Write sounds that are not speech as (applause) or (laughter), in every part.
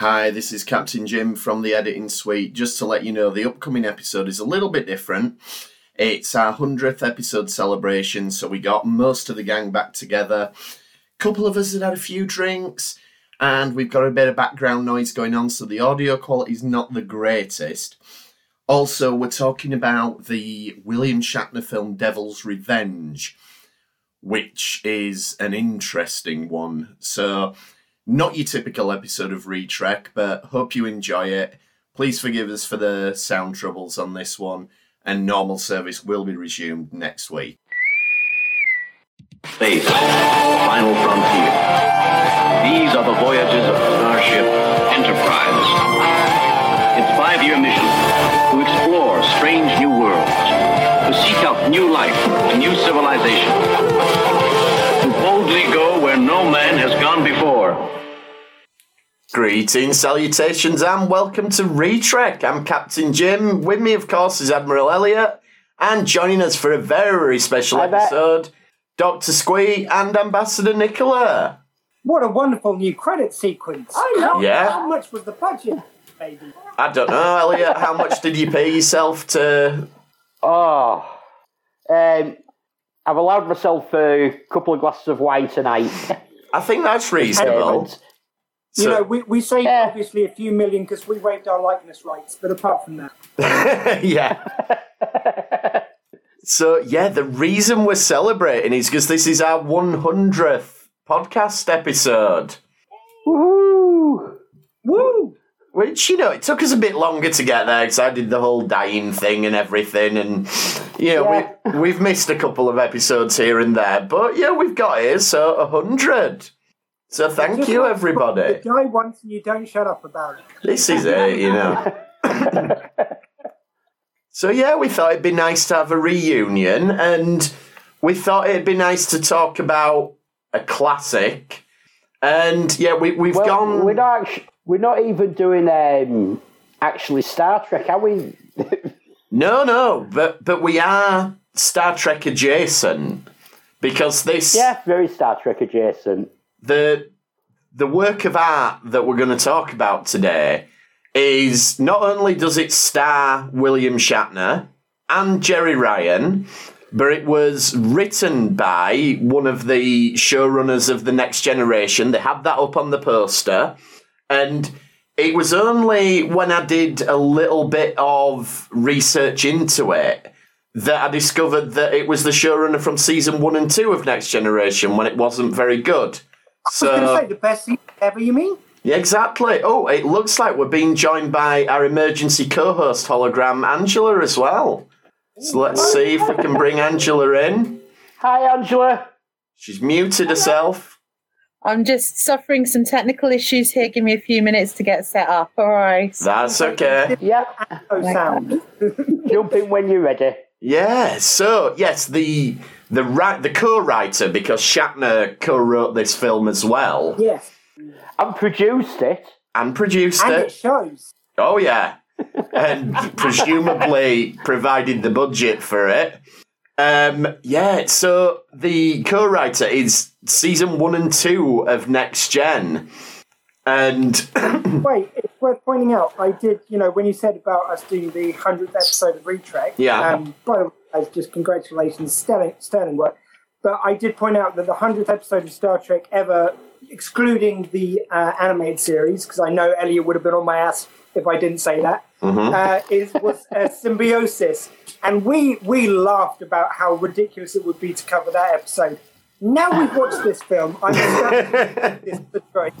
Hi, this is Captain Jim from the editing suite. Just to let you know, the upcoming episode is a little bit different. It's our 100th episode celebration, so we got most of the gang back together. A couple of us had had a few drinks, and we've got a bit of background noise going on, so the audio quality is not the greatest. Also, we're talking about the William Shatner film Devil's Revenge, which is an interesting one. So, not your typical episode of Retrek, but hope you enjoy it. Please forgive us for the sound troubles on this one, and normal service will be resumed next week. Space, final frontier. These are the voyages of Starship Enterprise. Its five-year mission to explore strange new worlds, to seek out new life, new civilization, to boldly go where no man has gone before. Greetings, salutations, and welcome to Retrek. I'm Captain Jim. With me, of course, is Admiral Elliot, and joining us for a very special Hi there. episode, Dr. Squee and Ambassador Nicola. What a wonderful new credit sequence. I know. Yeah. How much was the budget, baby? I don't know, Elliot, how much did you pay yourself to. (laughs) Oh, um, I've allowed myself a couple of glasses of wine tonight. I think that's (laughs) reasonable. Payment. You know, we, we saved Yeah. obviously a few million because we waived our likeness rights, but apart from that, (laughs) yeah. (laughs) So, yeah, the reason we're celebrating is because this is our 100th podcast episode. Woohoo! woo! Which, you know, it took us a bit longer to get there because I did the whole dying thing and everything. And, you know, Yeah. we, we've missed a couple of episodes here and there. But, yeah, we've got here, so 100. So, thank you, everybody. The guy once and you don't shut up about it. This is it, you know. (laughs) so yeah, we thought it'd be nice to have a reunion, and we thought it'd be nice to talk about a classic. And yeah, we we've Well, gone. we're not. actu- We're not even doing um, actually Star Trek, are we? (laughs) No, no, but but we are Star Trek adjacent because this yeah, very Star Trek adjacent. The the work of art that we're going to talk about today is not only does it star William Shatner and Jeri Ryan, but it was written by one of the showrunners of the Next Generation. They had that up on the poster, and it was only when I did a little bit of research into it that I discovered that it was the showrunner from season one and two of Next Generation when it wasn't very good. I was going to say the best season ever. You mean? yeah, exactly. Oh, it looks like we're being joined by our emergency co-host hologram Angela as well. So let's see if we can bring Angela in. Hi, Angela. She's muted herself. I'm just suffering some technical issues here. Give me a few minutes to get set up. All right. That's okay. Yeah, Oh, sound. jump in when you're ready. Yeah. So yes, the the ri- the co-writer because Shatner co-wrote this film as well yes. And produced it. and produced And it it. shows. Oh yeah, and presumably provided the budget for it. Um, yeah, so the co-writer is season one and two of Next Gen, and (clears throat) Wait, it's worth pointing out. I did, you know, when you said about us doing the hundredth episode of Retrek. Yeah. Um, by the way, guys, just congratulations, sterling, sterling work. But I did point out that the hundredth episode of Star Trek ever, excluding the uh, animated series, because I know Elliot would have been on my ass if I didn't say that, uh, is was a symbiosis, and we we laughed about how ridiculous it would be to cover that episode. Now we've watched this film, I'm starting this Detroit.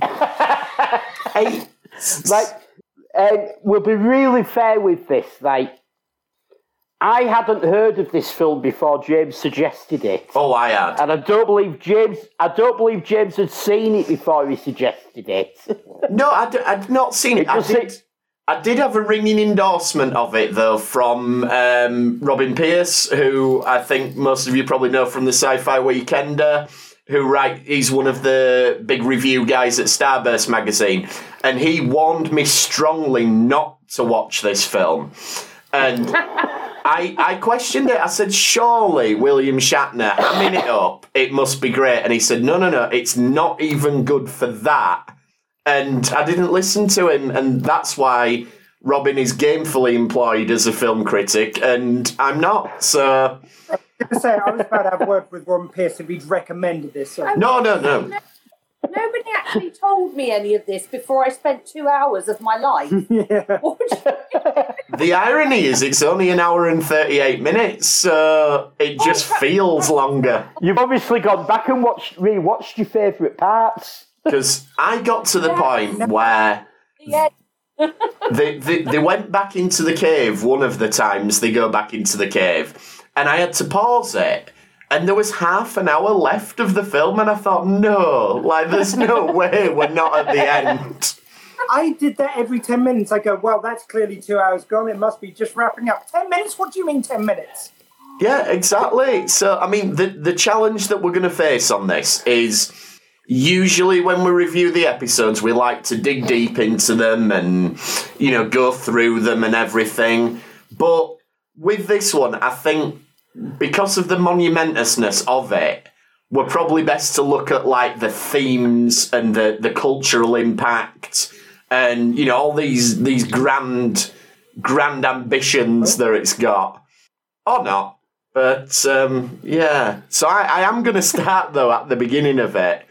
hey, Like, um, we'll be really fair with this. Like, I hadn't heard of this film before James suggested it, oh, I had. and I don't believe James. I don't believe James had seen it before he suggested it. (laughs) No, I'd, I'd not seen it. It I did, I did have a ringing endorsement of it though from um, Robin Pierce, who I think most of you probably know from the Sci-Fi Weekender. Who write? He's one of the big review guys at Starburst magazine, and he warned me strongly not to watch this film. And (laughs) I, I questioned it. I said, surely William Shatner hamming it up, it must be great. And he said, no, no, no, it's not even good for that. and I didn't listen to him, and that's why Robin is gamefully employed as a film critic, and I'm not. So to say, I was about to have a word with Ron Pierce if he'd recommended this. So. no, no, no. Nobody actually told me any of this before I spent two hours of my life. (laughs) Yeah. What would you- The irony is, it's only an hour and thirty-eight minutes, so it oh, just feels longer. You've obviously gone back and watched, rewatched your favourite parts. Because I got to the point where yeah, they, they they went back into the cave one of the times they go back into the cave and i had to pause it and there was half an hour left of the film and i thought no like there's no (laughs) way we're not at the end I did that every 10 minutes. I go, well, that's clearly two hours gone. It must be just wrapping up. 10 minutes? What do you mean 10 minutes? yeah exactly so i mean the the challenge that we're going to face on this is usually when we review the episodes we like to dig deep into them and you know go through them and everything but with this one i think because of the monumentousness of it we're probably best to look at like the themes and the the cultural impact and you know all these these grand grand ambitions that it's got. Or not. But um, yeah. So I, I am going to start though at the beginning of it.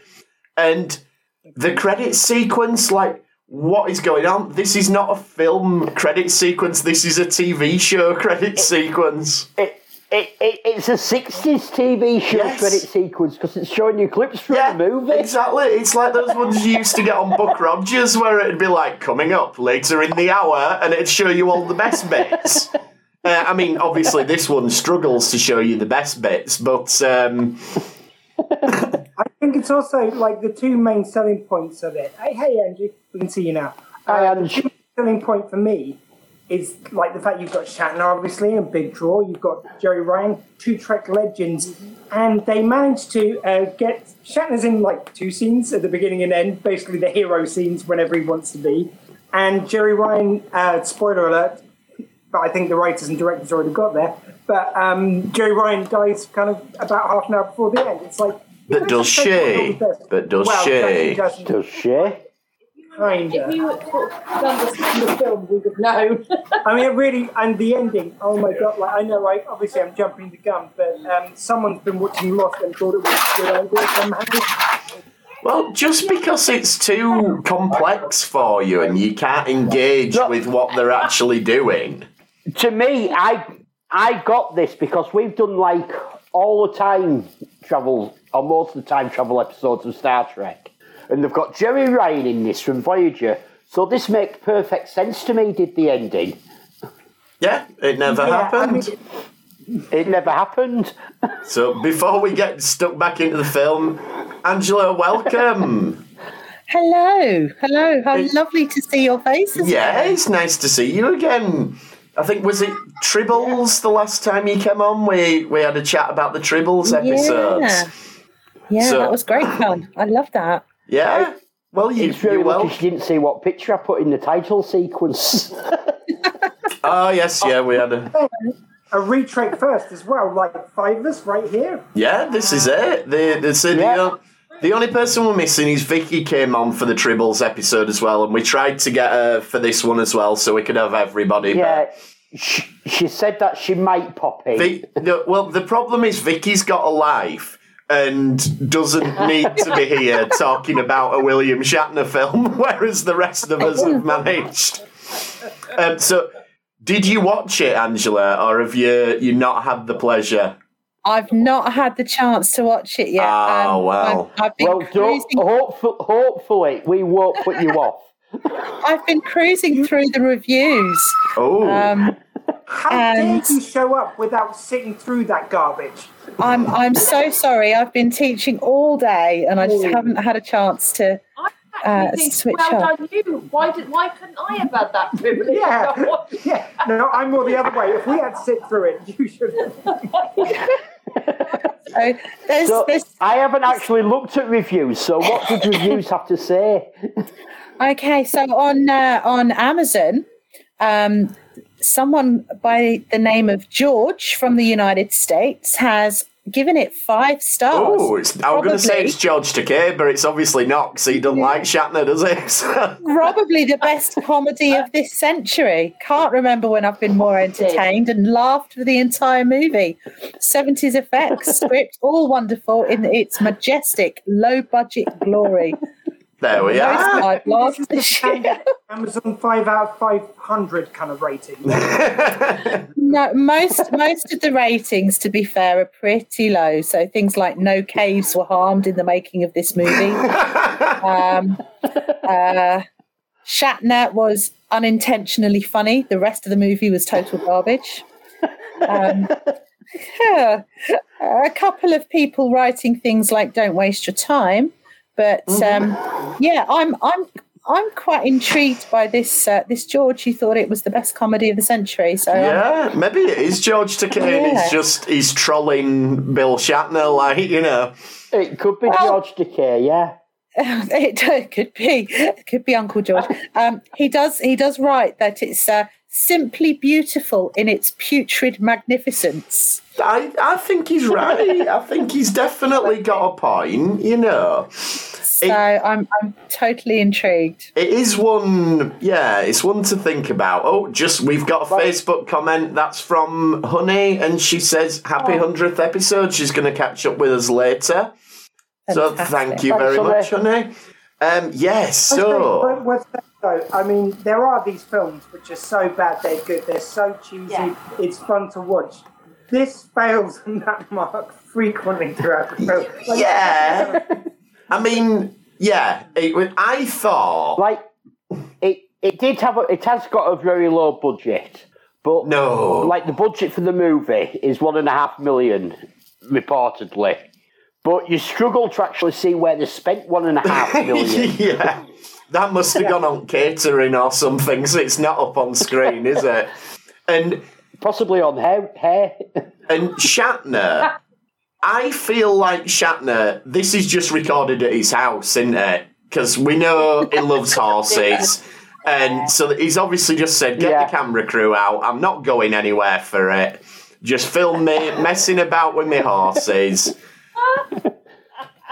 And the credit sequence like what is going on? This is not a film credit sequence. This is a tv show credit sequence. It, it, it, it's a 60s TV show Yes. credit sequence because it's showing you clips from yeah the movie. exactly it's like those ones you used to get on buck rogers where it'd be like coming up later in the hour and it'd show you all the best bits uh, i mean obviously this one struggles to show you the best bits but um, (laughs) I think it's also like the two main selling points of it. Hey, hey, Angie, we can see you now. Hi, Uh, the Angie. selling point for me is like the fact you've got Shatner, obviously, and Big Draw. You've got Jeri Ryan, two Trek legends, and they managed to uh, get Shatner's in like two scenes at the beginning and end, basically the hero scenes whenever he wants to be. And Jeri Ryan, uh, spoiler alert, but I think the writers and directors already got there. But um, Jeri Ryan dies kind of about half an hour before the end. It's like. But you know, does she? all the best. But does well, she? Doesn't- Does she? Kinda. if you had sort of done this in the film, we'd have known. I mean, it (laughs) really, and the ending. Oh my god! Like I know, like obviously I'm jumping the gun, but um, someone's been watching Lost and thought it was a good idea somehow. Well, just because it's too complex for you and you can't engage No. with what they're actually doing. To me, I I got this because we've done like all the time travel, or most of the time travel episodes of Star Trek. And they've got Jeri Ryan in this from Voyager. So this makes perfect sense to me, did the ending. Yeah, it never Yeah, I happened. mean, It never happened. (laughs) So before we get stuck back into the film, Angela, welcome. (laughs) Hello, hello. How lovely to see your faces. yeah, it's nice to see you again. I think was it Tribbles the last time you came on? We we had a chat about the Tribbles episodes. Yeah, yeah, So- that was great fun. I love that. Yeah. Well, you, It's really you lucky well. she didn't see what picture I put in the title sequence. Oh (laughs) yes, yeah, we had a. a Retrek first as well, like five of us right here. Yeah, this is it. The the, so the, Yeah. o- the only person we're missing is Vicky came on for the Tribbles episode as well, and we tried to get her for this one as well, so we could have everybody. yeah, she, she said that she might pop in. Vi- no, well, the problem is Vicky's got a life and doesn't need to be here talking about a William Shatner film, (laughs) whereas the rest of us have managed. Um, so, did you watch it, Angela, or have you you not had the pleasure? I've not had the chance to watch it yet. Oh, wow. I've, I've been well, hopefully, hopefully we won't put you off. (laughs) I've been cruising through the reviews. Oh, Um, How And- dare you show up without sitting through that garbage? I'm I'm so sorry. I've been teaching all day, and I just haven't had a chance to. I Uh, actually think, switch well off. done you. Why did? Why couldn't I have had that privilege? Yeah, (laughs) (laughs) yeah. No, I'm more the other way. If we had to sit through it, you should. (laughs) So there's, So there's I haven't actually looked at reviews. So what did reviews have to say? Okay, so on uh, on Amazon, um, someone by the name of George from the United States has given it five stars. Oh, I was going to say it's George Takei, but it's obviously not because he doesn't like Shatner, does he? (laughs) Probably the best comedy of this century. Can't remember when I've been more entertained and laughed for the entire movie. 70s effects, script, all wonderful in its majestic, low budget glory. There we are. I've laughed This is the standard (laughs) Amazon five out of five hundred kind of rating. (laughs) No, most most of the ratings, to be fair, are pretty low. So things like no caves were harmed in the making of this movie. (laughs) um, uh, Shatner was unintentionally funny. The rest of the movie was total garbage. Um, yeah. A couple of people writing things like "Don't waste your time," but um, yeah, I'm I'm I'm quite intrigued by this. Uh, this George, who thought it was the best comedy of the century. So um, Yeah, maybe it is George Takei Yeah. he's just he's trolling Bill Shatner, like, you know. It could be Well- George Takei, yeah. (laughs) it, it could be it could be uncle george (laughs) um, he does he does write that it's uh, simply beautiful in its putrid magnificence I, I think he's right. I think he's definitely got a point, you know. so i'm i'm totally intrigued It is one, yeah, it's one to think about. Oh, just we've got a Facebook comment that's from Honey, and she says, Happy 100th episode. She's going to catch up with us later. So thank you very Honey. much, Honey. Um, yes, so. But what's that though? I mean, there are these films which are so bad they're good. They're so cheesy. Yeah. It's fun to watch. This fails (laughs) on that mark frequently throughout the film. Like, (laughs) Yeah. (laughs) I mean, yeah, it, was- I thought. Like, it, it did have a, it has got a very low budget, but No. like the budget for the movie is one and a half million, reportedly. But you struggle to actually see where they spent one and a half million. yeah. That must have gone on catering or something, so it's not up on screen, is it? And Possibly on hair. hair. and Shatner, I feel like Shatner. This is just recorded at his house, isn't it? Because we know he loves horses, and so he's obviously just said, "Get Yeah. the camera crew out. I'm not going anywhere for it. Just film me messing about with my horses."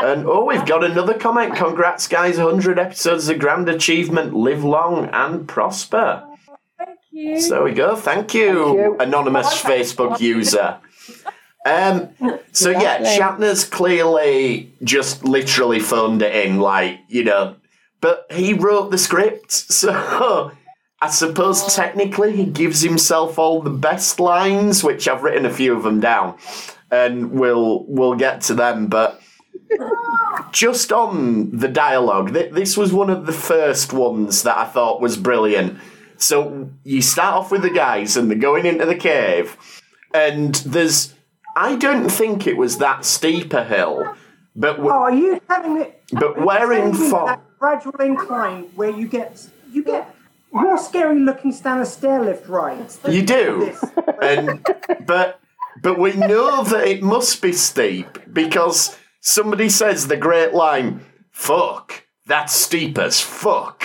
And oh, we've got another comment. Congrats, guys! 100 episodes is a grand achievement. Live long and prosper. Thank you. So there we go. Thank you, Thank you. anonymous Facebook user. Um, so yeah. Shatner's clearly just literally phoned it in, like you know, but he wrote the script, (laughs) so I suppose technically he gives himself all the best lines, which I've written a few of them down, and we'll we'll get to them, but. Just on the dialogue, th- this was one of the first ones that I thought was brilliant. So you start off with the guys and they're going into the cave, and there's. I don't think it was that steep a hill, but w- Oh, are you telling me? But we're in fog. That gradual incline where you get you get more scary looking Stannah stairlift rides. you do, and but but we know that it must be steep because somebody says the great line, "Fuck, that's steep as fuck."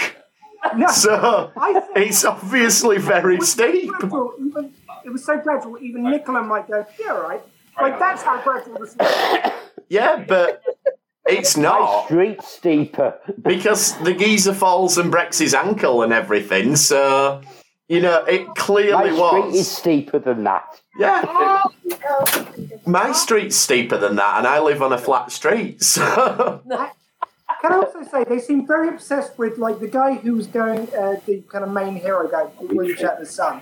No, So (laughs) it's obviously very it was steep. gradual, even, it was so gradual, even Nicola might go, yeah, right. Like, that's how gradual this is. (laughs) Yeah, but it's not. Street steeper. (laughs) because the geezer falls and breaks his ankle and everything. So you know, it clearly My clearly street was. is steeper than that. Yeah, my street's steeper than that, and I live on a flat street. (laughs) So Can I also say, they seem very obsessed with, like, the guy who's going, uh, the kind of main hero guy, William Shatner's son.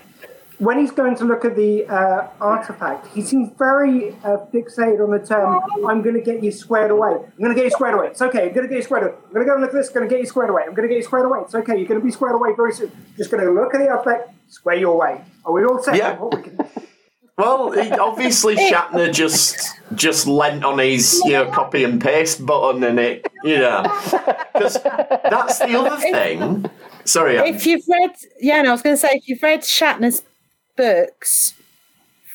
When he's going to look at the uh, artifact, he seems very uh, fixated on the term, I'm going to get you squared away. I'm going to get you squared away. It's okay. I'm going to get you squared away. I'm going to go and look at this. I'm going to get you squared away. I'm going to get you squared away. It's okay. You're going to be squared away very soon. Just going to look at the artifact, square you away. Are we all set? Yeah. What we can- well, he, obviously (laughs) Shatner just just lent on his you know copy and paste button, and it you know because that's the other thing. Sorry, Anne. if you've read yeah no i was going to say if you've read shatner's books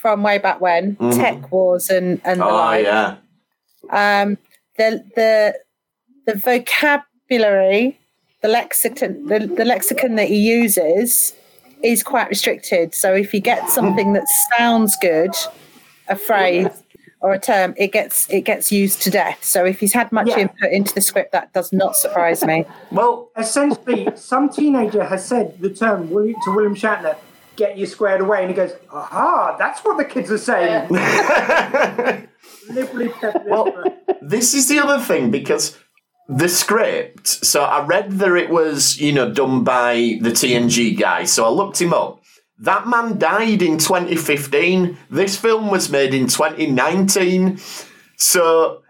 from way back when TekWars and and the oh like yeah, um, the the the vocabulary, the lexicon, the, the lexicon that he uses is quite restricted. So if you get something that sounds good, a phrase, or a term, it gets it gets used to death. So if he's had much Yeah. input into the script, that does not surprise me. Well, Essentially, some teenager has said the term to William Shatner, get you squared away. And he goes, aha, that's what the kids are saying. (laughs) Liberally peppered Well, this is the other thing because the script. So I read that it was, you know, done by the TNG guy. So I looked him up. That man died in 2015. This film was made in 2019. So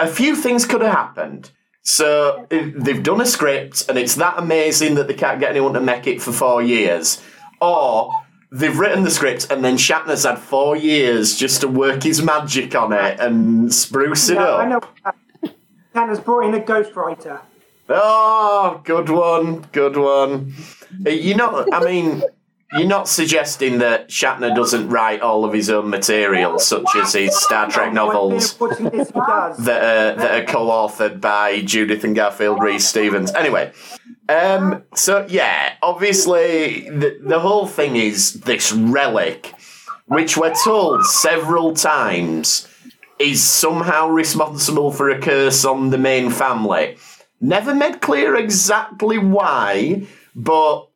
a few things could have happened. So they've done a script and it's that amazing that they can't get anyone to make it for four years. Or they've written the script and then Shatner's had four years just to work his magic on it and spruce it No, up. I know. Shatner's brought in a ghostwriter. Oh, good one, good one. Uh, You're not, I mean, you're not suggesting that Shatner doesn't write all of his own material, such as his Star Trek novels Putting this, he does. (laughs) that are, that are co-authored by Judith and Garfield Reeves-Stevens. Anyway, um, so yeah, obviously the the whole thing is this relic, which we're told several times is somehow responsible for a curse on the main family. Never made clear exactly why, but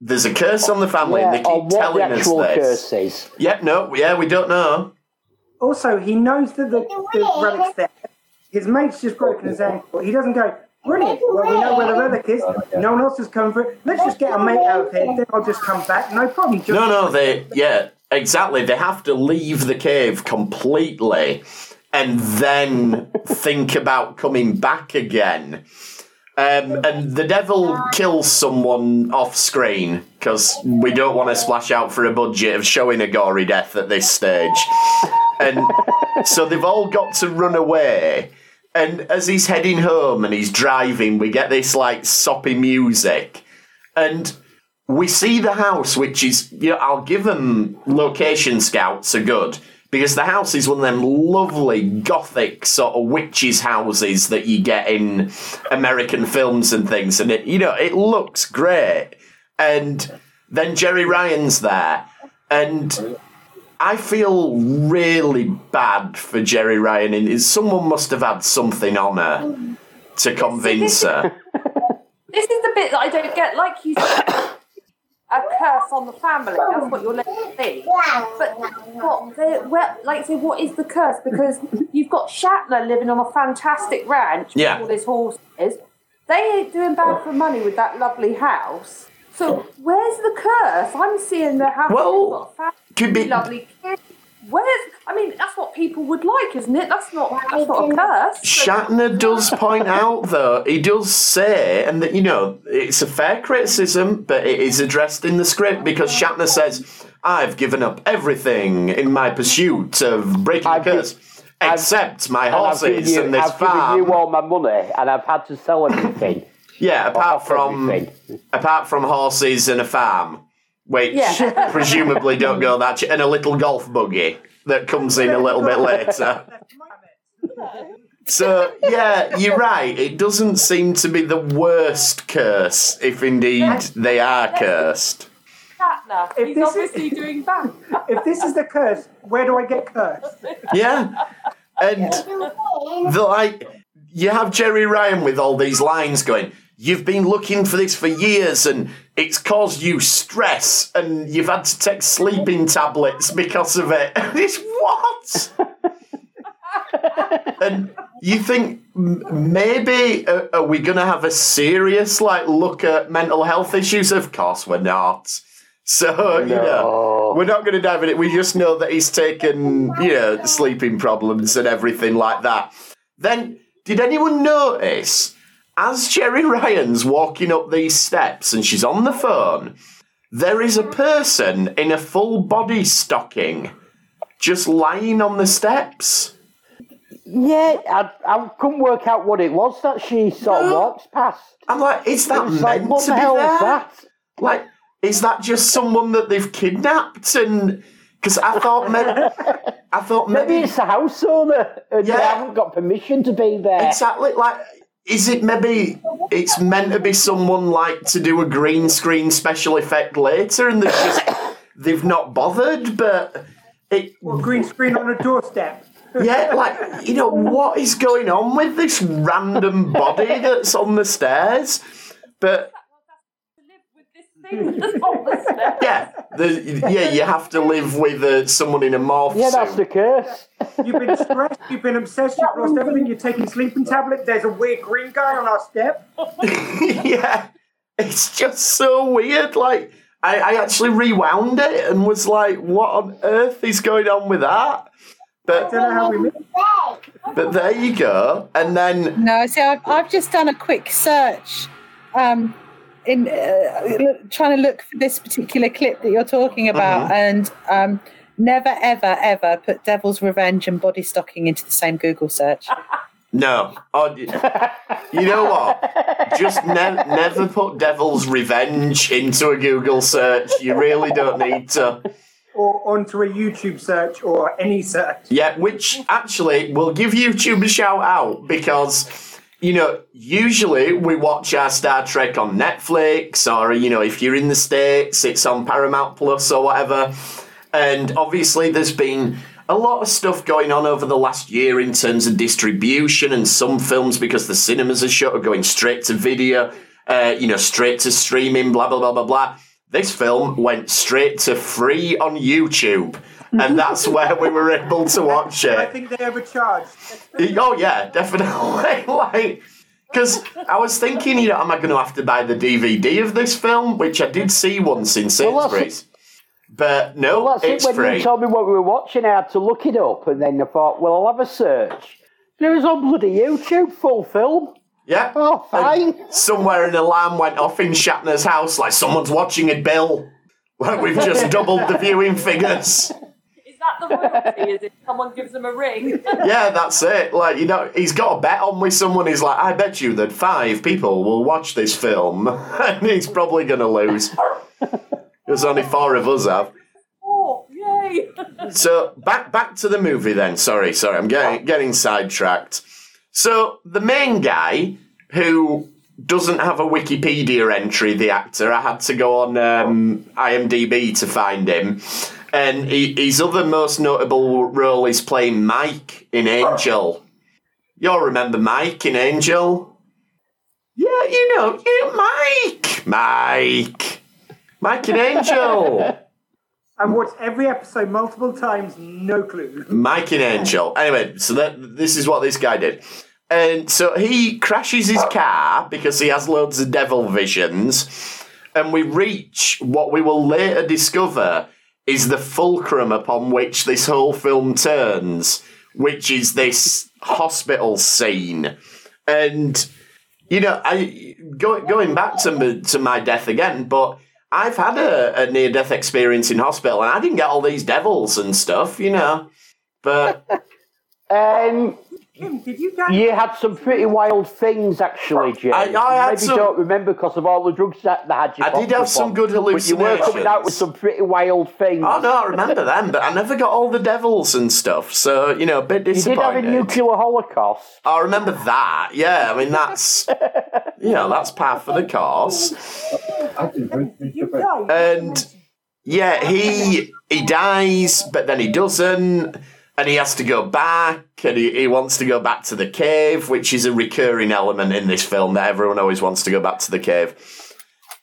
there's a curse on the family, and they keep what the telling us actual this. curse is. Yep, no, yeah, we don't know. Also, he knows that the, the relic's there. His mate's just broken his ankle. He doesn't go, brilliant, well, we know where the relic is. Oh, no one else has come for it. Let's just get a mate out of here, then I'll just come back. No problem. Just No, no, they yeah, exactly. They have to leave the cave completely and then (laughs) think about coming back again. Um, and the devil kills someone off screen because we don't want to splash out for a budget of showing a gory death at this stage. And so they've all got to run away. And as he's heading home and he's driving, we get this like soppy music. And we see the house, which is, you know, I'll give them location scouts are good because the house is one of them lovely gothic sort of witches' houses that you get in American films and things, and it, you know, it looks great. And then Jeri Ryan's there, and I feel really bad for Jeri Ryan. And someone must have had something on her to convince her. This is the bit that I don't get. Like you said, a curse on the family. That's what you're letting it be. But what? They, well, like, say, what is the curse? Because (laughs) you've got Shatner living on a fantastic ranch Yeah. with all his horses. They ain't doing bad for money with that lovely house. So where's the curse? I'm seeing the house. Well, got a family, could be- lovely kids. Where's? I mean, that's what people would like, isn't it? That's not. That's not a curse. Shatner does point out, though, he does say, and that, you know, it's a fair criticism, but it is addressed in the script because Shatner says, I've given up everything in my pursuit of breaking I've the gi- curse, except my I've given horses you, and this I've given you all my money, and I've had to sell everything. yeah, apart from everything. apart from horses and a farm, which Yeah. (laughs) presumably don't go that, ch- and a little golf buggy that comes in a little bit later. So yeah, you're right. It doesn't seem to be the worst curse, if indeed they are cursed. Shatner. If He's this is- obviously doing bad. (laughs) If this is the curse, where do I get cursed? Yeah, and (laughs) the like, you have Jeri Ryan with all these lines going. You've been looking for this for years, and it's caused you stress, and you've had to take sleeping tablets because of it. And (laughs) it's what? (laughs) and you think maybe uh, are we going to have a serious like look at mental health issues? Of course, we're not. So you know, we're not going to dive in it. We just know that he's taken you know sleeping problems and everything like that. Then, did anyone notice as Jeri Ryan's walking up these steps and she's on the phone? There is a person in a full body stocking just lying on the steps. Yeah, I, I couldn't work out what it was that she sort of walks past. I'm like, is that like, meant what to the be hell there? is that? Like, is that just someone that they've kidnapped? And because I thought, maybe, (laughs) I thought Maybe maybe, it's the house owner, and they haven't got permission to be there. exactly like. Is it maybe it's meant to be someone like to do a green screen special effect later, and they've just (coughs) they've not bothered? But It, Or green screen on a doorstep. (laughs) yeah, like you know what is going on with this random body (laughs) that's on the stairs? But To live with this thing that's on yeah, the, yeah, you have to live with uh, someone in a morph Yeah, that's suit. the curse. You've been stressed, you've been obsessed, you've lost everything, you're taking sleeping tablets, there's a weird green guy on our step. (laughs) yeah, it's just so weird. Like, I, I actually rewound it and was like, what on earth is going on with that? But, Don't know how we missed but there you go. And then, No, see, I've, I've just done a quick search um, in uh, trying to look for this particular clip that you're talking about, and um, never, ever, ever put Devil's Revenge and body stocking into the same Google search. (laughs) no. Oh, you know what? Just ne- never put Devil's Revenge into a Google search. You really don't need to. or onto a YouTube search or any search. Yeah, which actually will give YouTube a shout out because, you know, usually we watch our Star Trek on Netflix or, you know, if you're in the States, it's on Paramount Plus or whatever. And obviously, there's been a lot of stuff going on over the last year in terms of distribution, and some films, because the cinemas are shut, are going straight to video, uh, you know, straight to streaming, blah, blah, blah, blah, blah. This film went straight to free on YouTube, and that's where we were able to watch it. I think they overcharged. Oh yeah, definitely. (laughs) like, because I was thinking, you know, am I going to have to buy the DVD of this film, which I did see once in Well, Sainsbury's, but no, Well, that's it's it. When free. you told me what we were watching, I had to look it up, and then I thought, well, I'll have a search. It was on bloody YouTube, full film. yeah. Oh, fine. Somewhere an alarm went off in Shatner's house, like someone's watching a bill. Like (laughs) we've just doubled the viewing figures. Is that the royalty? Is it someone gives them a ring? (laughs) Yeah, that's it. Like, you know, he's got a bet on with someone. He's like, I bet you that five people will watch this film. (laughs) and he's probably going to lose. There's only four of us have. oh, yay! (laughs) So, back back to the movie then. Sorry, sorry, I'm getting, getting sidetracked. So, the main guy, who doesn't have a Wikipedia entry, the actor, I had to go on um, IMDb to find him. And he, his other most notable role is playing Mike in Angel. You'll remember Mike in Angel? Yeah, you know, you Mike! Mike! Mike in Angel! (laughs) I've watched every episode multiple times, no clue. Mike in Angel. Anyway, so that this is what this guy did. And so he crashes his car because he has loads of devil visions. And we reach what we will later discover is the fulcrum upon which this whole film turns, which is this hospital scene. And you know, I go, going back to my, to my death again, but I've had a, a near death experience in hospital, and I didn't get all these devils and stuff, you know. But (laughs) Um, Kim, did you get you had some pretty wild things, actually, Jim. I- I had Maybe some- don't remember because of all the drugs that they had you. I did have some on. good But you were coming out with some pretty wild things. oh no, I remember them, but I never got all the devils and stuff. So you know, a bit disappointed. you did have a nuclear holocaust. I remember that. Yeah, I mean that's (laughs) you know that's par for the course. did you die? and yeah, he he dies, but then he doesn't, and he has to go back, and he, he wants to go back to the cave, which is a recurring element in this film that everyone always wants to go back to the cave.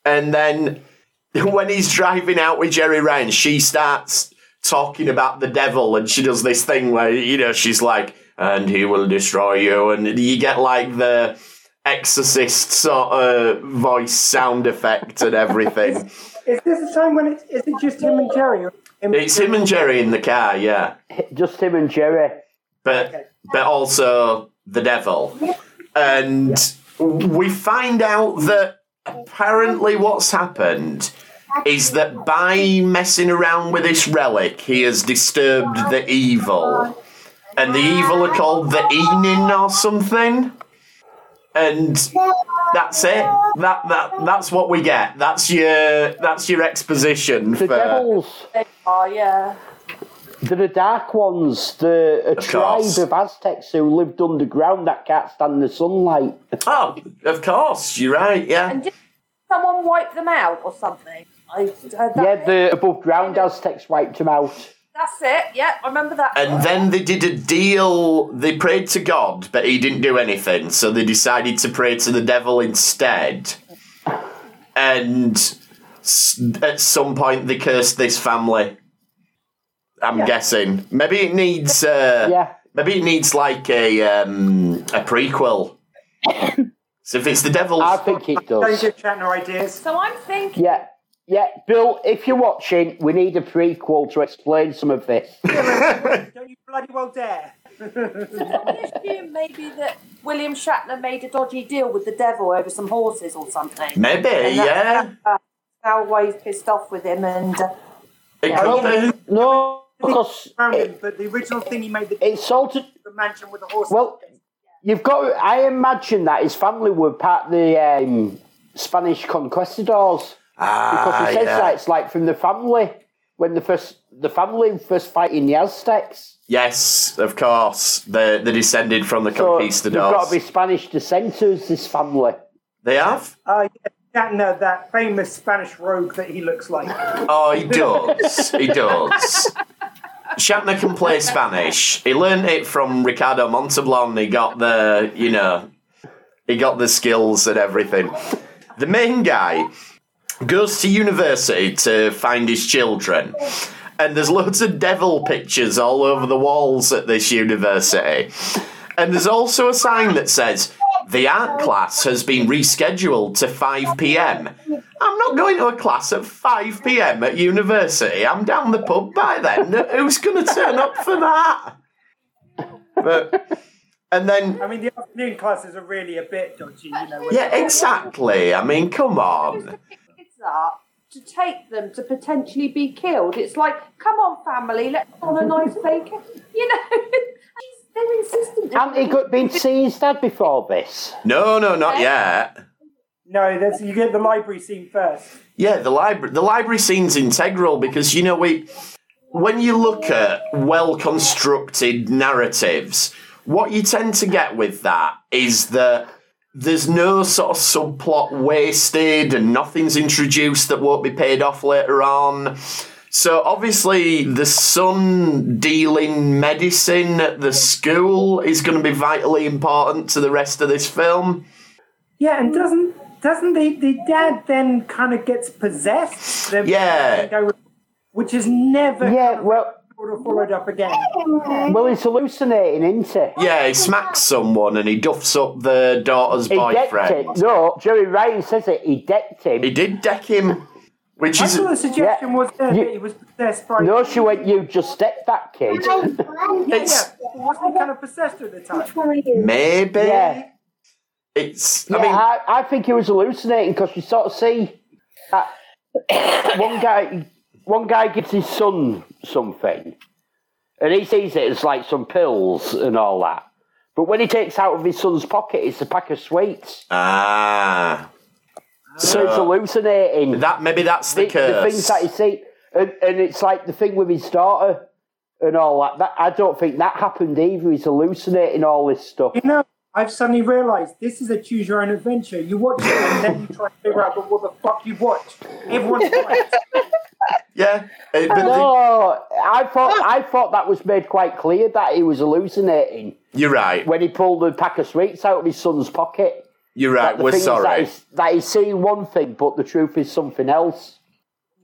And then (laughs) when he's driving out with Jeri Ryan, she starts talking about the devil, and she does this thing where you know she's like, "And he will destroy you," and you get like the exorcist sort of voice sound effect and everything. (laughs) Is this the time when it's, is it just him and Jeri? or him It's him and Jeri in the car, yeah. Just him and Jeri. But but also the devil. And we find out that apparently what's happened is that by messing around with this relic, he has disturbed the evil. And the evil are called the Enin or something. And that's it. That that that's what we get. That's your that's your exposition The for devils, Oh, yeah. they're the dark ones. The a Of tribe course. of Aztecs who lived underground that can't stand the sunlight. Oh, of course, you're right, yeah. And did someone wipe them out or something? I heard that. Yeah, the above ground Aztecs wiped them out. That's it. Yeah, I remember that. And then they did a deal. They prayed to God, but he didn't do anything. So they decided to pray to the devil instead. And at some point, they cursed this family. I'm guessing. Maybe it needs. Uh, Yeah. Maybe it needs like a um, a prequel. (coughs) so if it's the devil, I think it Don't does. give Shatner ideas. so I'm thinking. Yeah. Yeah, Bill, if you're watching, we need a prequel to explain some of this. (laughs) Don't you bloody well dare. I assume maybe that William Shatner made a dodgy deal with the devil over some horses or something. maybe, And that- yeah. uh, Now why he's pissed off with him and uh, It Yeah, could be. No, because Found him, it, but the original thing he made the, it's sort the mansion with the horse. Well, you've got. I imagine that his family were part of the um, Spanish conquistadors because Ah, he says yeah. that it's like from the family when the first the family first fighting the Aztecs. Yes, of course. They're, they're descended from the So they've got to be Spanish dissenters. This family. They have? uh, yeah, Shatner, that famous Spanish rogue that he looks like. Oh, he does. he does. Shatner can play Spanish. He learned it from Ricardo Montalban. He got the, you know, he got the skills and everything. The main guy goes to university to find his children. And there's loads of devil pictures all over the walls at this university. And there's also a sign that says, the art class has been rescheduled to 5 pm. I'm not going to a class at 5 pm at university. I'm down the pub by then. Who's going to turn up for that? But, and then, I mean, the afternoon classes are really a bit dodgy, you know. yeah, exactly. I mean, come on. Kids up to take them to potentially be killed. It's like, come on, family, let's go on a nice vacation. You know, (laughs) they're insistent. Hadn't he got, been to see dad before this? No, no, not yet. No, that's, you get the library scene first. Yeah, the library the library scene's integral because you know we when you look at well constructed narratives, what you tend to get with that is that there's no sort of subplot wasted and nothing's introduced that won't be paid off later on. So obviously the son dealing medicine at the school is going to be vitally important to the rest of this film. Yeah, and doesn't doesn't the, the dad then kind of gets possessed? Then- Yeah. go- which is never Yeah, well, sort of followed up again. well, he's hallucinating, isn't he? Yeah, he smacks someone and he duffs up the daughter's He decked boyfriend. No, Jeri Ryan says it. He decked him. He did deck him, which I is thought the suggestion was there You- that he was possessed by. No, she went. You just decked that kid. (laughs) yeah, it's wasn't he kind of possessed at the time? maybe Yeah. it's. Yeah, I mean, I, I think he was hallucinating because you sort of see that (coughs) one guy, one guy gives his son something, and he sees it as like some pills and all that. But when he takes out of his son's pocket, it's a pack of sweets. ah, So it's hallucinating. that maybe that's the, the, curse. the things that you see, and, and it's like the thing with his daughter and all that. that. I don't think that happened either. He's hallucinating all this stuff. You know, I've suddenly realised this is a choose your own adventure. You watch it and then you try to figure out what the fuck you watched. Everyone's (laughs) right. yeah, but the- No, I thought I thought that was made quite clear that he was hallucinating you're right. when he pulled the pack of sweets out of his son's pocket. You're right. That We're thing is that sorry. he's, that he's seeing one thing, but the truth is something else.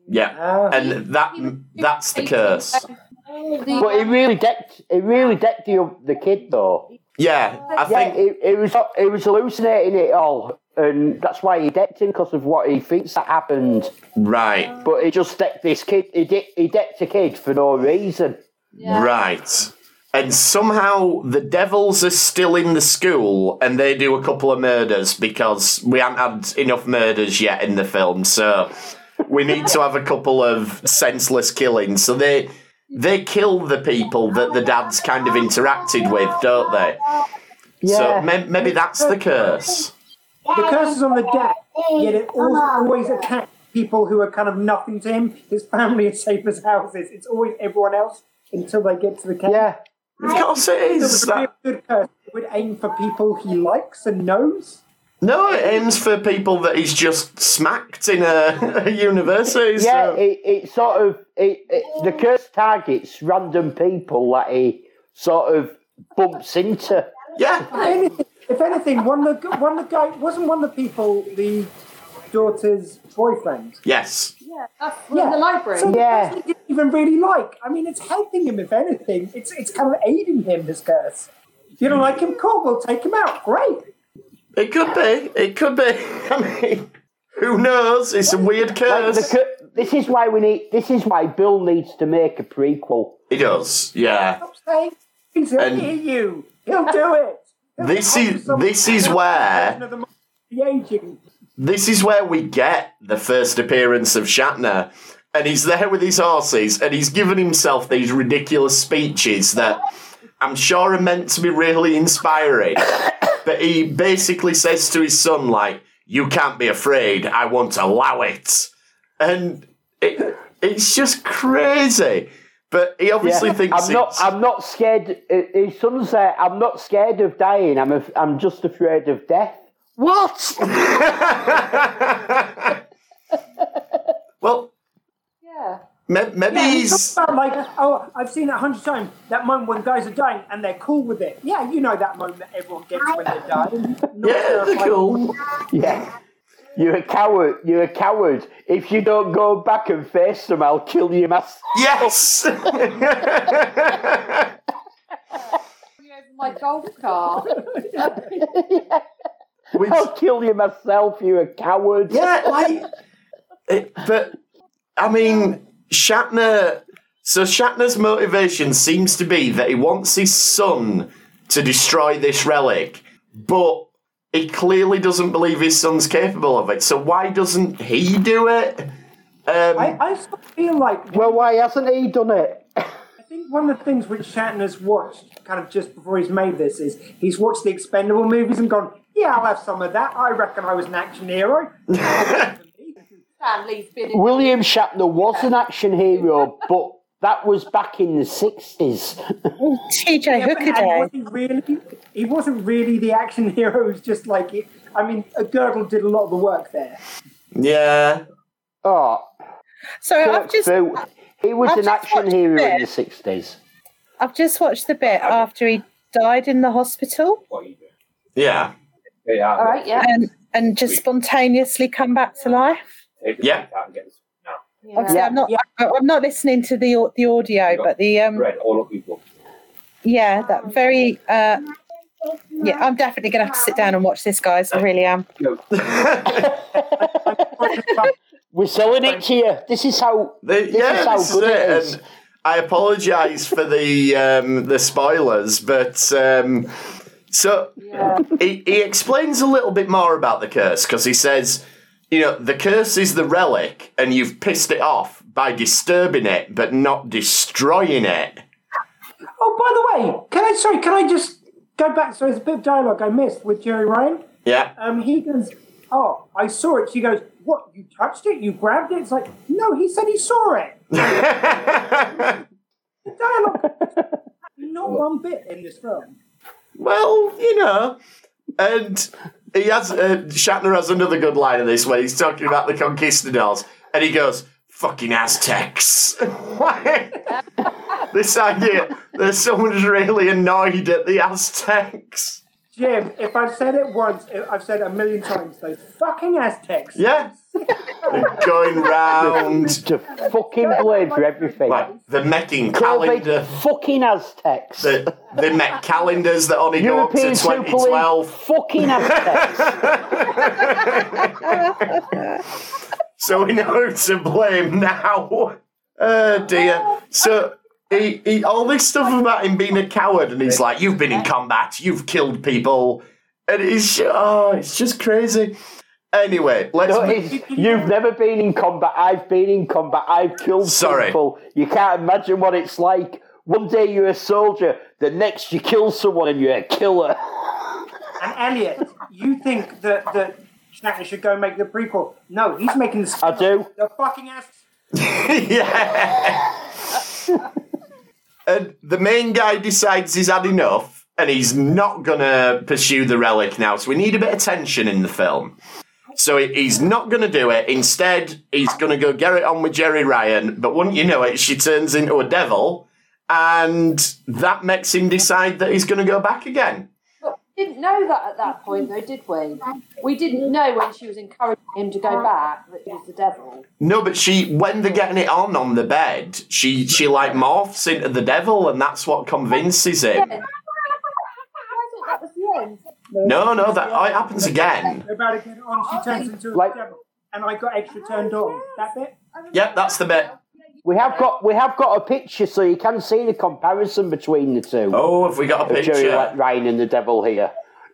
Yeah, Ah. and that that's the curse. But he really decked, he really decked the the kid though. Yeah, I Yeah, think he, he was he was hallucinating it all, and that's why he decked him because of what he thinks that happened. right, But he just decked this kid. He, de- he decked a kid for no reason. right. And somehow the devils are still in the school and they do a couple of murders because we haven't had enough murders yet in the film. So we need to have a couple of senseless killings. So they they kill the people that the dads kind of interacted with, don't they? So may- maybe that's the curse. The curse is on the dad, yet it always attacks people who are kind of nothing to him. His family is safe as houses. It's always everyone else until they get to the cave. Yeah. Of course it It is. would be a good curse. It would aim for people he likes and knows. No, it aims for people that he's just smacked in a, a university. Yeah, so- it, it sort of it, it, the curse targets random people that he sort of bumps into. yeah. anything, if anything, one of the one of the guy wasn't one of the people the daughter's boyfriend. Yes. Yeah, that's from the library. So Yeah. he didn't even really like. I mean, it's helping him. If anything, it's it's kind of aiding him. This curse. You don't like him? Cool. We'll take him out. Great. It could be. It could be. (laughs) I mean, who knows? It's a weird Like curse. the, cur- this is why we need. This is why Bill needs to make a prequel. He does. Yeah. Stop saying things. He'll And- hear you. He'll do it. He'll This is- this is where- the the. This is where we get the first appearance of Shatner. And he's there with his horses, and he's given himself these ridiculous speeches that I'm sure are meant to be really inspiring. (coughs) but he basically says to his son, like, you can't be afraid, I won't allow it. And it, it's just crazy. But he obviously Yeah. thinks I'm not. it's- I'm not scared. His son said, "I'm not scared of dying. I'm. af- I'm just afraid of death." What? (laughs) (laughs) well, yeah. May- maybe Yeah, he's. he's about like, oh, I've seen that a hundred times. That moment when guys are dying and they're cool with it. Yeah, you know that moment that everyone gets when they're dying. (laughs) Yeah, they're terrified. cool. Yeah. You're a coward. You're a coward. If you don't go back and face them, I'll kill you myself. Yes! (laughs) My golf cart. (laughs) Which, I'll kill you myself. You're a coward. yeah, like. It, but, I mean, Shatner. So Shatner's motivation seems to be that he wants his son to destroy this relic, but he clearly doesn't believe his son's capable of it. So why doesn't he do it? Um, I, I sort of feel like Well, why hasn't he done it? I think one of the things which Shatner's watched kind of just before he's made this is he's watched the Expendable movies and gone, yeah, I'll have some of that. I reckon I was an action hero. (laughs) Stan Lee's been. William Shatner was an action hero, but that was back in the sixties. Oh, TJ Yeah, Hooker and Day. wasn't really, he wasn't really the action hero. It was just like, it, I mean, uh, a Girdle did a lot of the work there. yeah. Oh, So I've just Fu- he was I've an action hero in the sixties. I've just watched the bit after he died in the hospital Yeah. All right, yeah. and and just spontaneously come back to life. Yeah. Obviously, Yeah. I'm not. I, I'm not listening to the the audio, but the um. all of people. Yeah, that very. Uh, yeah, I'm definitely gonna have to sit down and watch this, guys. I really am. (laughs) We're selling it to you. This is how. The, this yeah, is how this is good it. it is. I apologise for the um, the spoilers, but um, so he, he explains a little bit more about the curse because he says, you know, the curse is the relic, and you've pissed it off by disturbing it, but not destroying it. Oh, by the way, can I, sorry, can I just go back? So there's a bit of dialogue I missed with Jeri Ryan. Yeah, Um, he goes, oh, I saw it. She goes, what, you touched it? You grabbed it? It's like, no, he said he saw it. (laughs) the Dialogue. Not one bit in this film. well, you know, and he has uh, Shatner has another good line in this where he's talking about the conquistadors, and he goes, "Fucking Aztecs." (laughs) (laughs) this idea that someone's really annoyed at the Aztecs. Jim, if I've said it once, I've said it a million times. Those fucking Aztecs. Yeah, They're going round To fucking blame for everything. like the Mayan calendar. fucking Aztecs. The, they met calendars that only go up to European Super League 2012. fucking Aztecs. (laughs) So we know who to blame now. Oh dear. So he, he all this stuff about him being a coward, and he's like, "You've been in combat, you've killed people," and it's oh, it's just crazy. Anyway, let's. No, it's- you've never been in combat. I've been in combat. I've killed Sorry. people. You can't imagine what it's like. One day you're a soldier, the next you kill someone and you're a killer. And Elliot, you think that, that Shatner should go make the prequel? No, he's making the I do. The fucking ass. (laughs) yeah. (laughs) and the main guy decides he's had enough, and he's not gonna pursue the relic now. So we need a bit of tension in the film. So he's not going to do it. Instead, he's going to go get it on with Jeri Ryan. But wouldn't you know it, she turns into a devil, and that makes him decide that he's going to go back again. But we didn't know that at that point, though, did we? We didn't know when she was encouraging him to go back that he was the devil. No, but she when they're getting it on on the bed, she she like morphs into the devil, and that's what convinces him. Yeah. I thought that was the end. No, no, that oh, it happens again. About to get it on, she turns into a Like- devil. And I got extra turned on. That bit? Yep, that's the bit. We have got we have got a picture, so you can see the comparison between the two. Oh, have we got a of Jeri picture? Ryan and the devil here.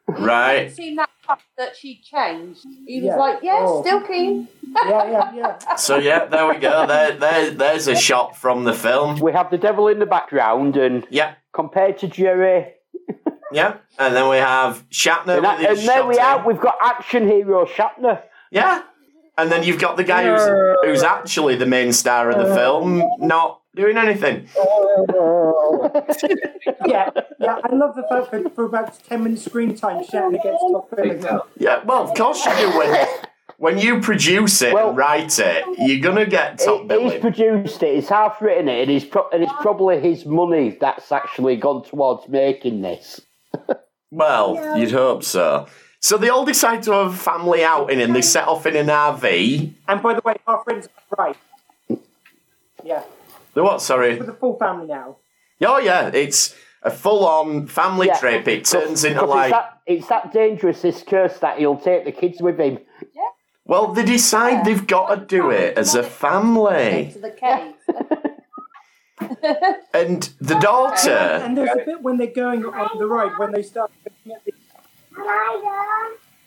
Right. Seen that that she changed. He was Yeah. like, yeah, Oh. still keen. (laughs) Yeah, yeah, yeah. So yeah, there we go. There, there, there's a shot from the film. We have the devil in the background, and Yeah, compared to Jeri, (laughs) yeah. And then we have Shatner and, that, with and his there we shot are. We've got action hero Shatner. Yeah. And then you've got the guy who's, who's actually the main star of the film not doing anything. (laughs) Yeah, yeah. I love the fact that for about 10 minutes screen time, Shatner gets top billing. Yeah, well, of course you do. When, when you produce it Well- and write it, you're going to get top He- he's produced it. He's half written it, and, he's pro- and it's probably his money that's actually gone towards making this. (laughs) Well, you'd hope so. So they all decide to have a family outing and they set off in an RV. And by the way, our friends are right. Yeah, The what, sorry? with the full family now. Oh, yeah, it's a full on family Yeah. trip. It turns into Because like. it's, that, it's that dangerous, this curse, that he'll take the kids with him. Yeah. Well, they decide they've got to do it as a family. To the cave. (laughs) And the daughter. And there's a bit when they're going on the ride when they start looking at the.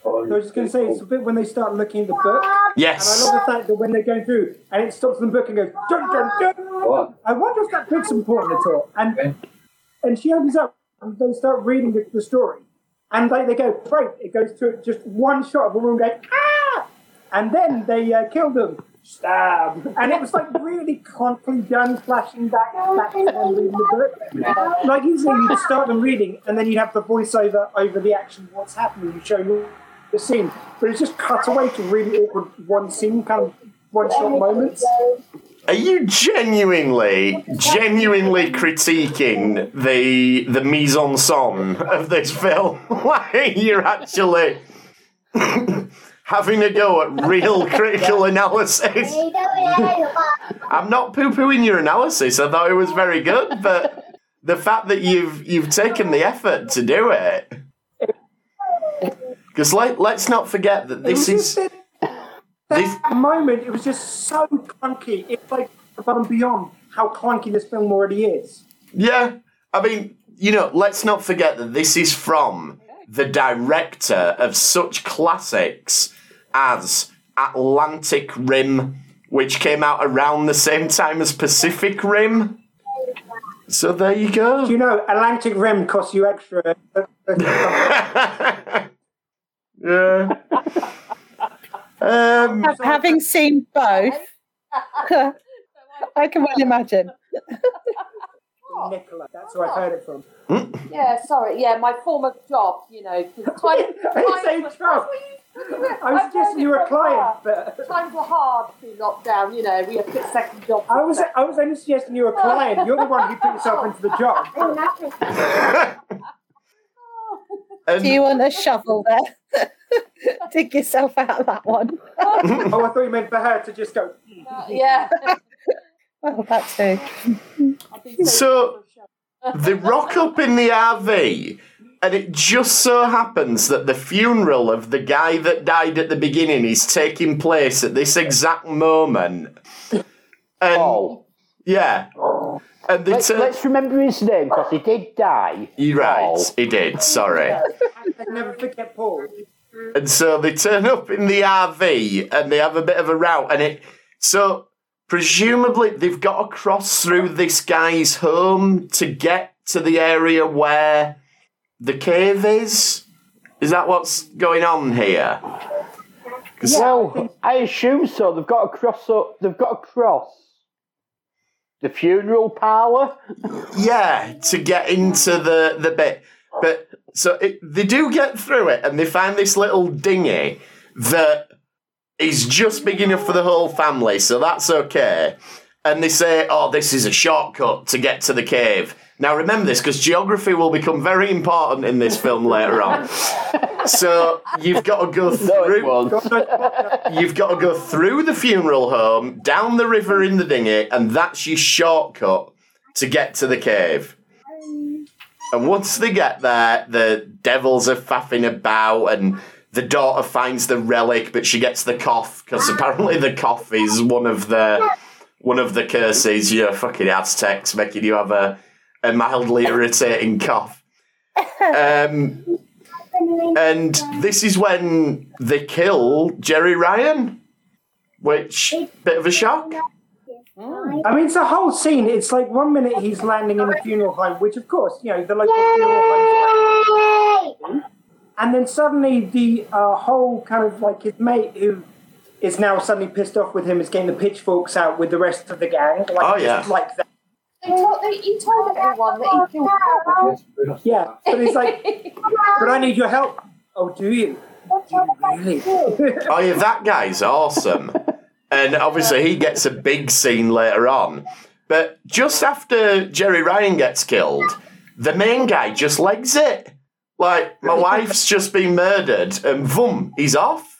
I was just going to say, it's a bit when they start looking at the book. Yes. And I love the fact that when they're going through and it stops in the book and goes, dun dun dun. I wonder if that book's important at all. And and she opens up and they start reading the, the story. And they, they go, right, it goes to just one shot of a woman going, ah! And then they uh, kill them. Stab. And it was like really clunkily done, flashing back, back to them reading the book. Like easily you'd start them reading and then you'd have the voiceover over the action, what's happening, you show the scene. But it's just cut away to really awkward one scene, kind of one shot moments. Are you genuinely, genuinely critiquing the the mise en scène of this film? (laughs) like you're actually having a go at real (laughs) critical analysis. (laughs) I'm not poo-pooing your analysis. I thought it was very good, but the fact that you've you've taken the effort to do it. (laughs) Because let, let's not forget that this is just that, that moment, it was just so clunky. It's like above and beyond how clunky this film already is. Yeah, I mean, you know, let's not forget that this is from the director of such classics as Atlantic Rim, which came out around the same time as Pacific Rim. So there you go. Do go. you know Atlantic Rim costs you extra? (laughs) Yeah. Um, Having seen both, (laughs) I can well imagine. Nicola, that's where I've heard it from. Yeah, sorry. Yeah, my former job, you know. 'cause (laughs) Time, I didn't say times- job. I was suggesting you were a client, but Times were hard through lockdown, you know. We had to get second jobs. I was I was only suggesting you were a client. You're the one who put yourself into the job. (laughs) (laughs) and Do you want a shovel there? (laughs) Dig yourself out of that one. Oh, I thought you meant for her to just go. Uh, yeah. Well, that too. I've So- the rock up in the RV, and it just so happens that the funeral of the guy that died at the beginning is taking place at this exact moment. And Paul. yeah, and Let's, turn. let's remember his name because he did die. You're oh. right, Paul. he did. Sorry. I never forget Paul. And so they turn up in the RV and they have a bit of a row. And it so presumably they've got to cross through this guy's home to get to the area where the cave is. Is that what's going on here? Well, I assume so. They've got to cross up. They've got to cross the funeral parlour. Yeah, to get into the the bit. But so it, they do get through it, and they find this little dinghy that is just big enough for the whole family, so that's okay. And they say, "Oh, this is a shortcut to get to the cave." Now remember this because geography will become very important in this film later on. (laughs) So you've got to go through. won't. You've got to go through the funeral home, down the river in the dinghy, and that's your shortcut to get to the cave. And once they get there, the devils are faffing about, and the daughter finds the relic, but she gets the cough because apparently the cough is one of the one of the curses. You know, fucking Aztecs making you have a, a mildly irritating cough. Um, and this is when they kill Jeri Ryan, which bit of a shock. I mean, it's a whole scene. It's like one minute he's landing in a funeral home, which, of course, you know, the local funeral home. And then suddenly the uh, whole kind of like his mate who is now suddenly pissed off with him is getting the pitchforks out with the rest of the gang. Like, Oh, yeah. Like that. He told, he told everyone that he killed Paul. Yeah. But it's like, but I need your help. Oh, do you? Do you really? Oh yeah, that guy's awesome. and obviously he gets a big scene later on. But just after Jeri Ryan gets killed, the main guy just legs it. Like, my wife's just been murdered, and boom, he's off.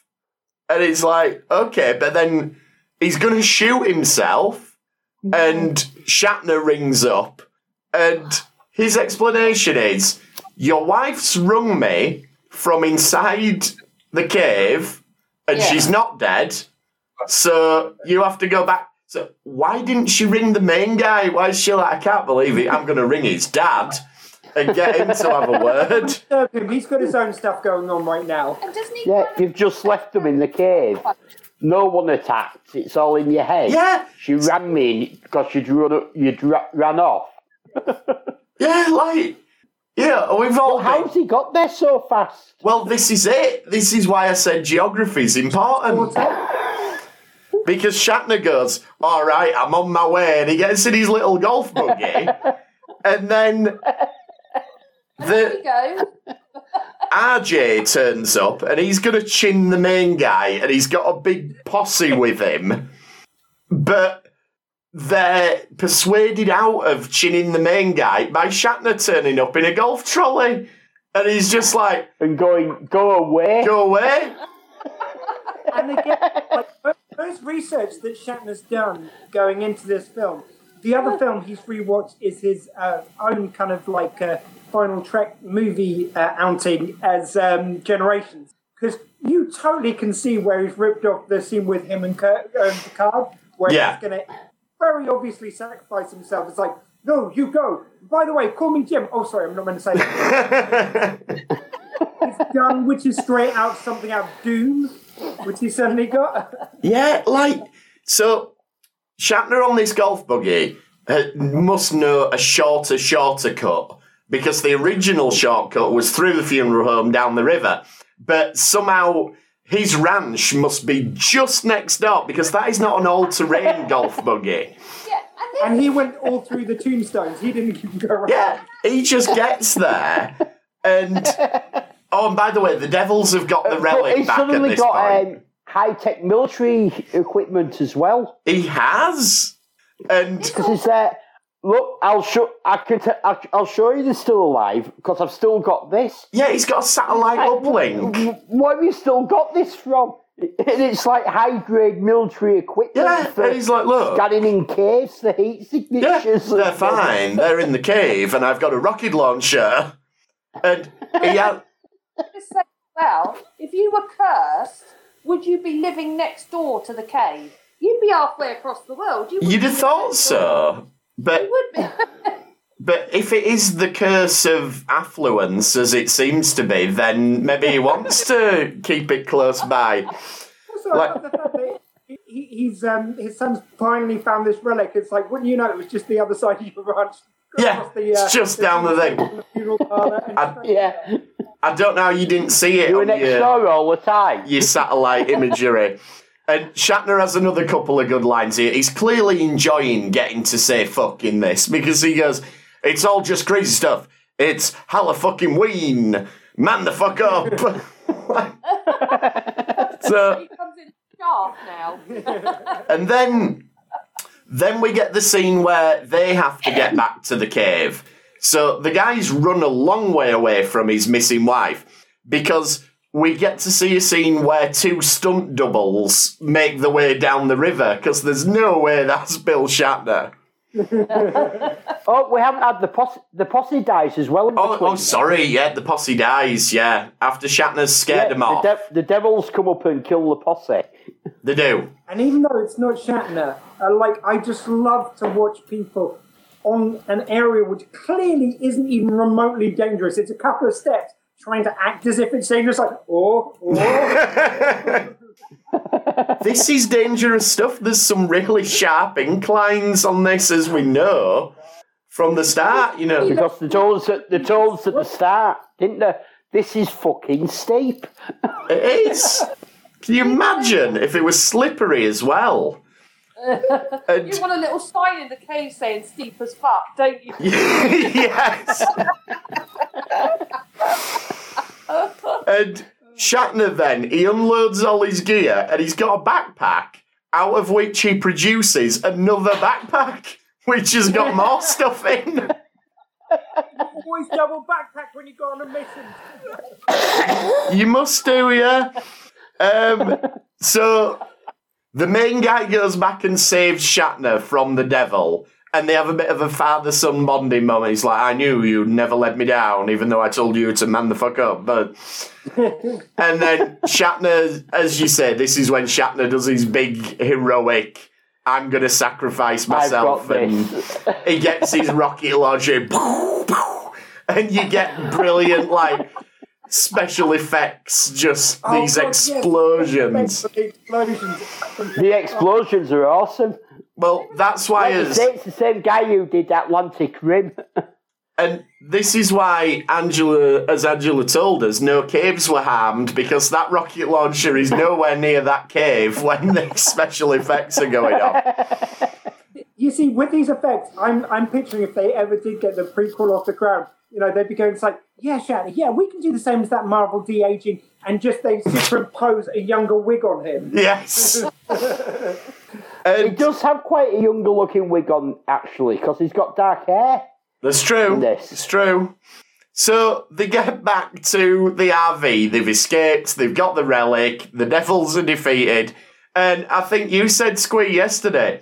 And it's like, okay, but then he's going to shoot himself, mm-hmm. and Shatner rings up, and his explanation is, Your wife's rung me from inside the cave, and Yeah. she's not dead, so you have to go back. So why didn't she ring the main guy? Why is she like, I can't believe it. I'm going to ring his dad and get him to have a word. (laughs) Disturb him. He's got his own stuff going on right now. And doesn't he? Yeah, you've just left them in the cave. No one attacked. It's all in your head. Yeah, She ran me because you'd run, you'd ra- ran off. (laughs) yeah, like, yeah, we've all been- How's he got there so fast? Well, this is it. This is why I said geography is important. (laughs) Because Shatner goes, All right, I'm on my way. And he gets in his little golf buggy. and then There the you go. RJ turns up and he's going to chin the main guy and he's got a big posse with him. But they're persuaded out of chinning the main guy by Shatner turning up in a golf trolley. And he's just like, And going, go away. Go away. and again, like most research that Shatner's done going into this film. The other film he's rewatched is his uh, own kind of like uh, final Trek movie uh, outing as um, Generations, because you totally can see where he's ripped off the scene with him and Kirk, um, Picard, where Yeah. he's going to very obviously sacrifice himself. It's like, no, you go. By the way, call me Jim. Oh, sorry, I'm not meant to say that. (laughs) it's done, which is straight out something out of Doom, which he suddenly got. Yeah, like so. Shatner on this golf buggy uh, must know a shorter, shorter cut because the original shortcut was through the funeral home down the river. But somehow his ranch must be just next door because that is not an all-terrain (laughs) golf buggy. Yeah, and And he went all through the tombstones. He didn't even go around. Yeah, he just gets there, and (laughs) oh, and by the way, the Devils have got the But relic he's back at this got point. um, high tech military equipment as well. he has, and Because he's there. Look, I'll show. I can. T- I'll, I'll show you they're still alive because I've still got this. yeah, he's got a satellite uplink. Wh- Where have you still got this from? And it's like high grade military equipment Yeah, for and he's like, look. scanning in caves, the heat signatures. Yeah, signatures. they're fine. They're in the cave, and I've got a rocket launcher. And he (laughs) had, well, if you were cursed, would you be living next door to the cave? You'd be halfway across the world. You you'd have thought so, but You would be. (laughs) but if it is the curse of affluence, as it seems to be, then maybe he wants to keep it close by. Also, Like- I love the fact that he, he- he's um, his son's finally found this relic. It's like, wouldn't you know, it was just the other side of your ranch. Yeah, the, uh, it's just down the thing. (laughs) the funeral parlour and (laughs) I- straight Yeah, I don't know how you didn't see it you were on next your, door all the time. your satellite imagery. And Shatner has another couple of good lines here. He's clearly enjoying getting to say fuck in this because he goes, it's all just crazy stuff. It's hella fucking Ween. Man the fuck up. (laughs) (laughs) so He comes in sharp now. (laughs) and then then we get the scene where they have to get back to the cave. So the guy's run a long way away from his missing wife because we get to see a scene where two stunt doubles make the way down the river because there's no way that's Bill Shatner. (laughs) Oh, we haven't had the posse. The posse dies as well. in Oh, oh, sorry, yeah, the posse dies, yeah. After Shatner's scared Yeah, them the, off. de- the devils come up and kill the posse. they do. And even though it's not Shatner, uh, like I just love to watch people on an area which clearly isn't even remotely dangerous. It's a couple of steps trying to act as if it's dangerous, like oh, oh. (laughs) This is dangerous stuff. There's some really sharp inclines on this, as we know from the start. You know, Because they told us at, they told us at the start, didn't they? This is fucking steep. it is. Can you imagine if it was slippery as well? And- You want a little sign in the cave saying steep as fuck, don't you? (laughs) yes. and Shatner then he unloads all his gear and he's got a backpack out of which he produces another backpack which has got more (laughs) stuff in. always double backpack when you go on a mission. You must do, yeah. Um, so the main guy goes back and saves Shatner from the devil, and they have a bit of a father son bonding moment. He's like, I knew you'd never let me down, even though I told you to man the fuck up. But (laughs) and then Shatner, as you say, this is when Shatner does his big heroic. I'm gonna sacrifice myself, and he gets his rocket launcher, (laughs) and you get brilliant like special effects, just Oh, these God, explosions. The explosions. The explosions are awesome. Well, that's why Like as it's the same guy who did Atlantic Rim. (laughs) And this is why Angela, as Angela told us, no caves were harmed because that rocket launcher is nowhere near that cave when (laughs) the special effects are going on. (laughs) You see, with these effects, I'm I'm picturing if they ever did get the prequel off the ground, you know, they'd be going it's like, yeah, Shatner, yeah, we can do the same as that Marvel de aging, and just they superimpose a younger wig on him. Yes. (laughs) He does have quite a younger looking wig on, actually, because he's got dark hair. that's true. This. It's true. So they get back to the RV. They've escaped. They've got the relic. The devils are defeated. And I think you said, Squee, yesterday,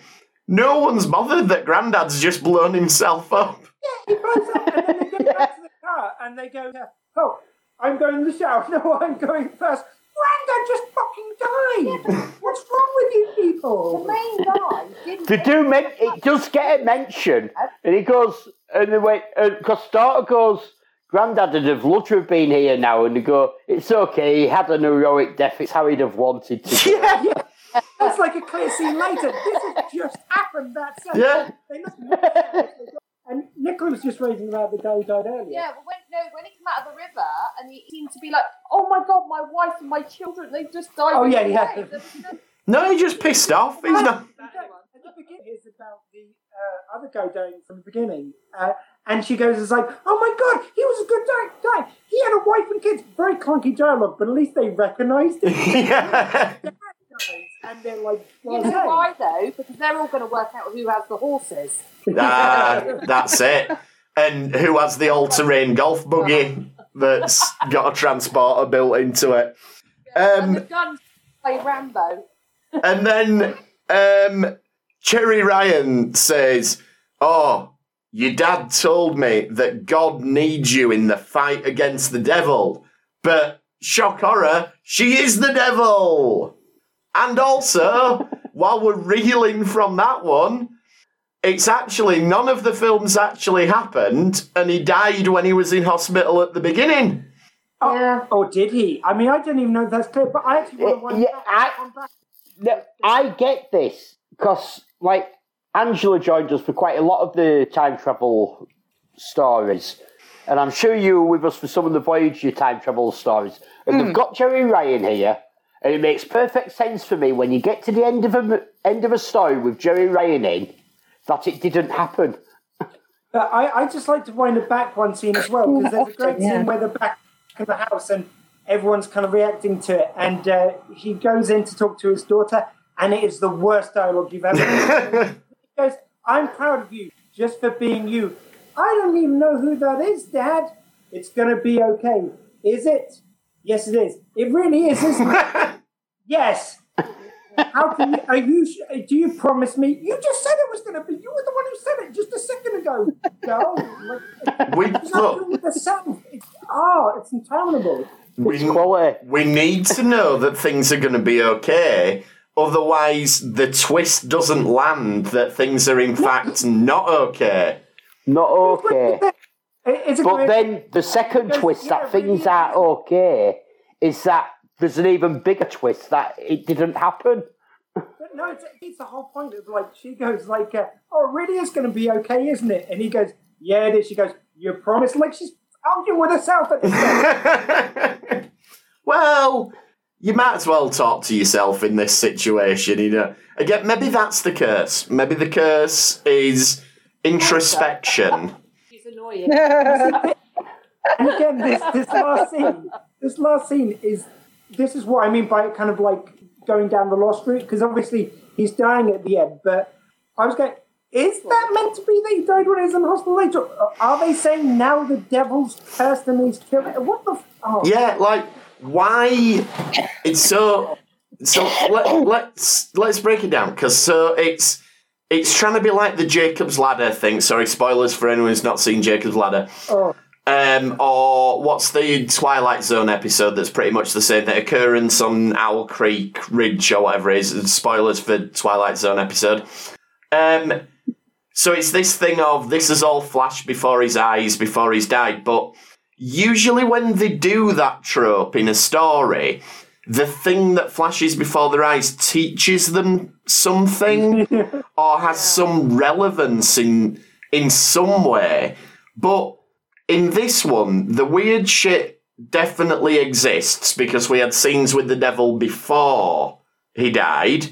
no one's bothered that Grandad's just blown himself up. He blows up, and then they get back to the car, and they go, uh, oh, I'm going to the shower. (laughs) No, I'm going first. Grandad just fucking died. What's wrong with you people? The people? main guy didn't. They do men- it does get a mention, and he goes, and they went, because Starter goes, Grandad would have loved to have been here now, and they go, it's okay, he had an heroic death, it's how he'd have wanted to. go." (laughs) Yeah. That's like a clear scene later. This has just happened that second. Yeah. They must and Nicola was just raising about the guy who died earlier. Yeah, but when no, when he came out of the river and he seemed to be like, "Oh my god, my wife and my children—they've just died." Oh, yeah, the yeah. cave." There was no- he just pissed off. He's not. At the beginning, it's about the uh, other guy dying from the beginning. Uh, and she goes, it's like, oh my god, he was a good guy. guy. He had a wife and kids. Very clunky dialogue, but at least they recognised him. (laughs) yeah. And they're like, You know hey. why though? Because they're all going to work out who has the horses. Ah, that's it. And who has the all-terrain golf buggy that's got a transporter built into it? and Um, the guns play Rambo. and then um, Jeri Ryan says, "Oh, your dad told me that God needs you in the fight against the devil, but shock horror, she is the devil." And also, while we're reeling from that one, it's actually none of the films actually happened, and he died when he was in hospital at the beginning. Oh, Yeah. oh, did he? I mean, I didn't even know if that's clear, but I actually want to one Yeah, back, I- back. No, I get this because, like, Angela joined us for quite a lot of the time travel stories, and I'm sure you were with us for some of the Voyager time travel stories. And they've hmm. got Jeri Ryan here, and it makes perfect sense for me when you get to the end of a m- end of a story with Jeri Ryan in that it didn't happen. But I, I just like to wind it back one scene as well because there's a great Yeah. scene where they're back in the house and everyone's kind of reacting to it, and uh, he goes in to talk to his daughter, and it is the worst dialogue you've ever heard. (laughs) he goes, "I'm proud of you just for being you. I don't even know who that is, Dad. It's gonna be okay. Is it? Yes, it is. It really is, isn't it? (laughs) yes. How can you? Are you? Do you promise me? You just said it was going to be. You were the one who said it just a second ago. Go. Like, (laughs) We look, doing it yourself. It's, oh, it's intolerable. we, quality. we need to know that things are going to be okay. Otherwise, the twist doesn't land that things are in fact not okay. Not okay. It- It's a But great- then the second twist that things are okay is that there's an even bigger twist that it didn't happen. But no, it's, it's the whole point of like she goes like, uh, "Oh, really is going to be okay, isn't it?" And he goes, "Yeah, it is." She goes, "You promise?" Like she's arguing with herself at this point. (laughs) well, you might as well talk to yourself in this situation, you know. Again, maybe that's the curse. Maybe the curse is introspection. She's annoying. and again, this this last scene, this last scene is this is what I mean by kind of like going down the lost route because obviously he's dying at the end, but I was going. Is that meant to be that he died when he was in hospital later? Are they saying now the devil's cursed and he's killed? What the? F- oh. Yeah, like why? It's so. So let, let's let's break it down because so it's it's trying to be like the Jacob's Ladder thing. Sorry, spoilers for anyone who's not seen Jacob's Ladder. Oh. Um, or what's the Twilight Zone episode that's pretty much the same thing? Occurrence on Owl Creek Ridge or whatever it is. Spoilers for Twilight Zone episode. Um, so it's this thing of this is all flashed before his eyes before he's died, but usually when they do that trope in a story, the thing that flashes before their eyes teaches them something (laughs) or has some relevance in in some way. But in this one, the weird shit definitely exists because we had scenes with the devil before he died.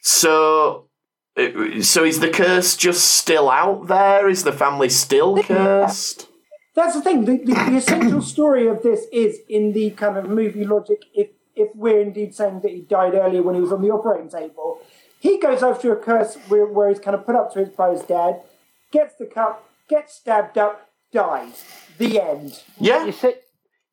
So so is the curse just still out there? Is the family still cursed? That's the thing. The, the, the essential story of this is in the kind of movie logic. If if we're indeed saying that he died earlier when he was on the operating table, he goes after a curse where, where he's kind of put up to it by his dad, gets the cup, gets stabbed up, dies. The end. Yeah. You see,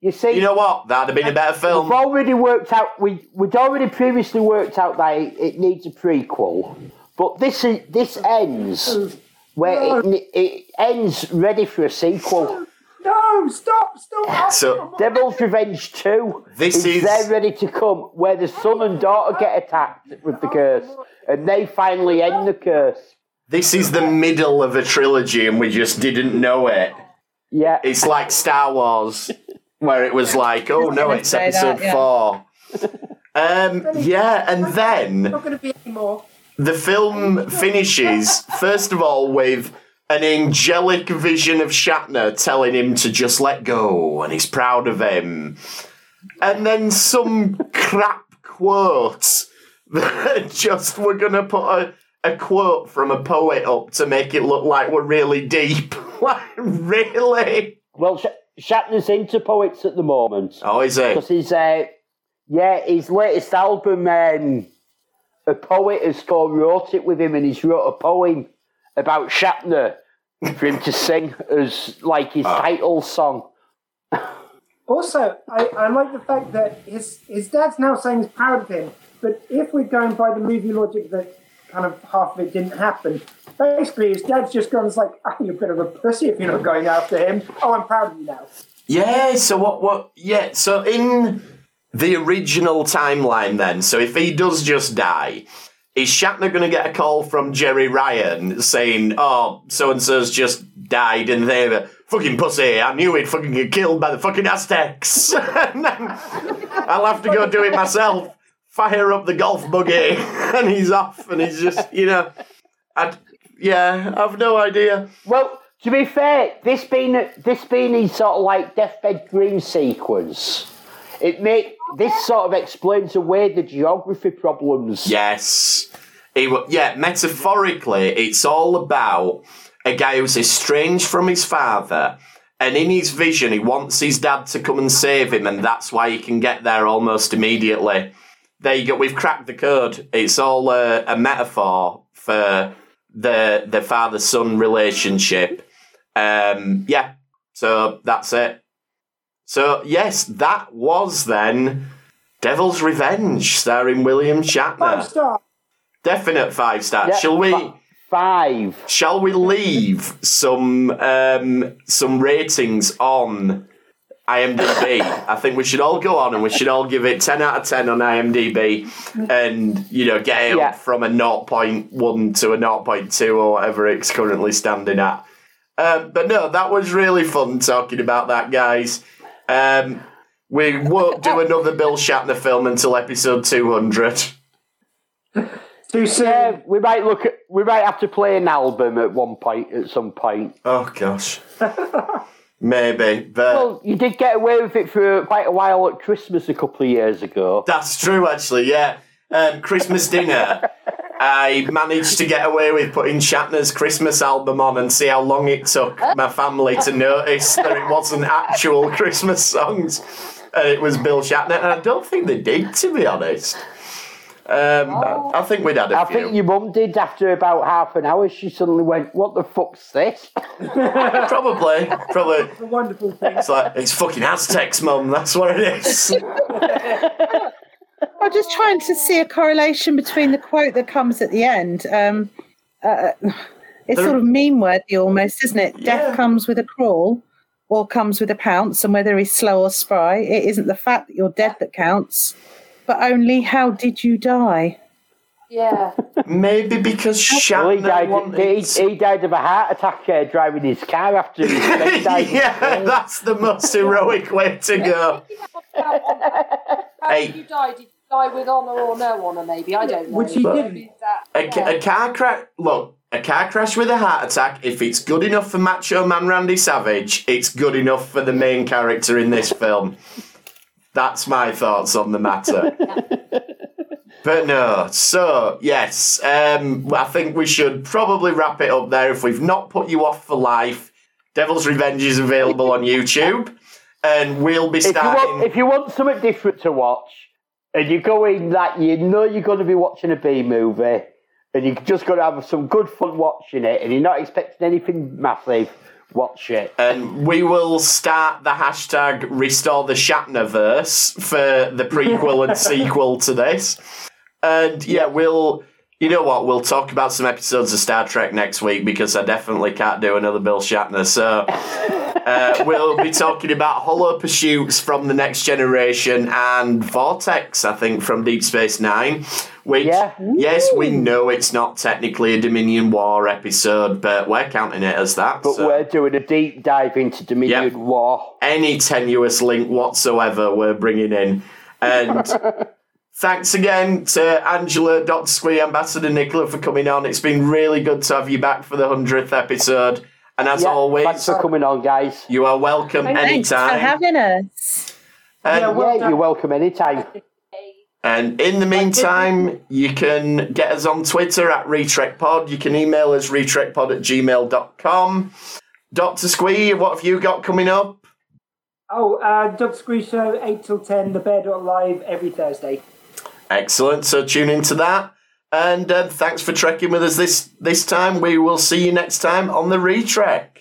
you see, You know what? That'd have been a better film. we've already worked out. We we'd already previously worked out that it, it needs a prequel, but this is this ends mm. where it, it ends ready for a sequel. No, stop, stop. So Devil's Revenge 2 This is, is- there ready to come, where the son and daughter get attacked with the curse, and they finally end the curse. this is the middle of a trilogy, and we just didn't know it. Yeah, It's like Star Wars, where it was like, oh no, it's Say that, episode yeah. four. Um, yeah, and then not going to be anymore. the film finishes first of all with an angelic vision of Shatner telling him to just let go and he's proud of him. And then some crap quote that (laughs) just we're gonna put a, a quote from a poet up to make it look like we're really deep. (laughs) like really? well, Sh- Shatner's into poets at the moment Oh is he? because he's, uh, yeah, his latest album, um, a poet has co-wrote it with him, and he's wrote a poem about Shatner for him to sing as like his ah. title song. Also, I, I like the fact that his his dad's now saying he's proud of him. But if we're going by the movie logic that kind of half of it didn't happen, basically his dad's just gone, it's like, oh, you're a bit of a pussy if you're not going after him. Oh, I'm proud of you now. Yeah, so what what yeah, so in the original timeline then, so if he does just die, is Shatner gonna get a call from Jeri Ryan saying, Oh, so and so's just died and they fucking pussy, I knew he'd fucking get killed by the fucking Aztecs (laughs) I'll have to go do it myself. Fire up the golf buggy (laughs) and he's off and he's just you know I'd, yeah, I've no idea. Well, to be fair, this being this being his sort of like deathbed dream sequence, it make this sort of explains away the geography problems. Yes. It, yeah, metaphorically, it's all about a guy who's estranged from his father, and in his vision, he wants his dad to come and save him, and that's why he can get there almost immediately. There you go. We've cracked the code. It's all a, a metaphor for the the father son relationship. Um, yeah. So that's it. So yes, that was then Devil's Revenge, starring William Shatner. Five star. Definite five stars. Yeah, Shall we? fi- Five. Shall we leave some um, some ratings on IMDb? I think we should all go on and we should all give it ten out of ten on IMDb, and you know get it Yeah. up from a 0.1 to a 0.2 or whatever it's currently standing at. Um, but no, that was really fun talking about that, guys. Um, we won't do (laughs) another Bill Shatner film until episode two hundred. Too soon. Yeah, we might look at. We might have to play an album at one point. At some point. Oh gosh, maybe, but. Well, you did get away with it for quite a while at Christmas a couple of years ago. That's true, actually. Yeah, um, Christmas dinner. (laughs) I managed to get away with putting Shatner's Christmas album on and see how long it took my family to notice that it wasn't actual (laughs) Christmas songs and it was Bill Shatner. And I don't think they did, to be honest. Um, I, I think we'd had a I few. I think your mum did after about half an hour. She suddenly went, "What the fuck's this?" (laughs) Probably, probably. a wonderful thing. It's like it's fucking Aztecs, mum. That's what it is. (laughs) I'm just trying to see a correlation between the quote that comes at the end. Um, uh, it's There- sort of meme worthy almost, isn't it? Yeah. Death comes with a crawl or comes with a pounce, and whether he's slow or spry, it isn't the fact that you're dead that counts, but only how did you die? Yeah. Maybe because Well, he died. wanted. He, he died of a heart attack uh, driving his car after his (laughs) died. yeah, that's the most heroic way to go. How Hey. did you die? Did you die with honour or no honour, maybe? I don't know. Which he Maybe didn't. that- A, yeah. a car crash. Look, a car crash with a heart attack. If it's good enough for Macho Man Randy Savage, it's good enough for the main character in this film. That's my thoughts on the matter. (laughs) But no, so yes, um, I think we should probably wrap it up there. If we've not put you off for life, Devil's Revenge is available on (laughs) YouTube, and we'll be If you starting. want, if you want something different to watch, and you're going that you know you're going to be watching a B movie, and you're just going to have some good fun watching it, and you're not expecting anything massive, watch it. and we will start the hashtag restore the Shatnerverse for the prequel and (laughs) sequel to this. And yeah, we'll you know what, we'll talk about some episodes of Star Trek next week because I definitely can't do another Bill Shatner. So (laughs) uh, we'll be talking about Hollow Pursuits from the Next Generation and Vortex, I think, from Deep Space Nine. Which Yeah. yes, we know it's not technically a Dominion War episode, but we're counting it as that. But so we're doing a deep dive into Dominion Yep. War. any tenuous link whatsoever we're bringing in. And (laughs) thanks again to Angela, Dr. Squee, Ambassador Nicola for coming on. It's been really good to have you back for the 100th episode. And as Yeah, always, thanks for coming on, guys. you are welcome anytime. Thanks for having us. And, Yeah, well- yeah, you're welcome anytime. and in the meantime, you can get us on Twitter at RetrekPod. You can email us retrekpod at gmail.com. Dr. Squee, what have you got coming up? Oh, uh, Dr. Squee Show, 8 till 10, the Bear Dot Live every Thursday. Excellent. So tune into that. And uh, thanks for trekking with us this this time. We will see you next time on the retrek.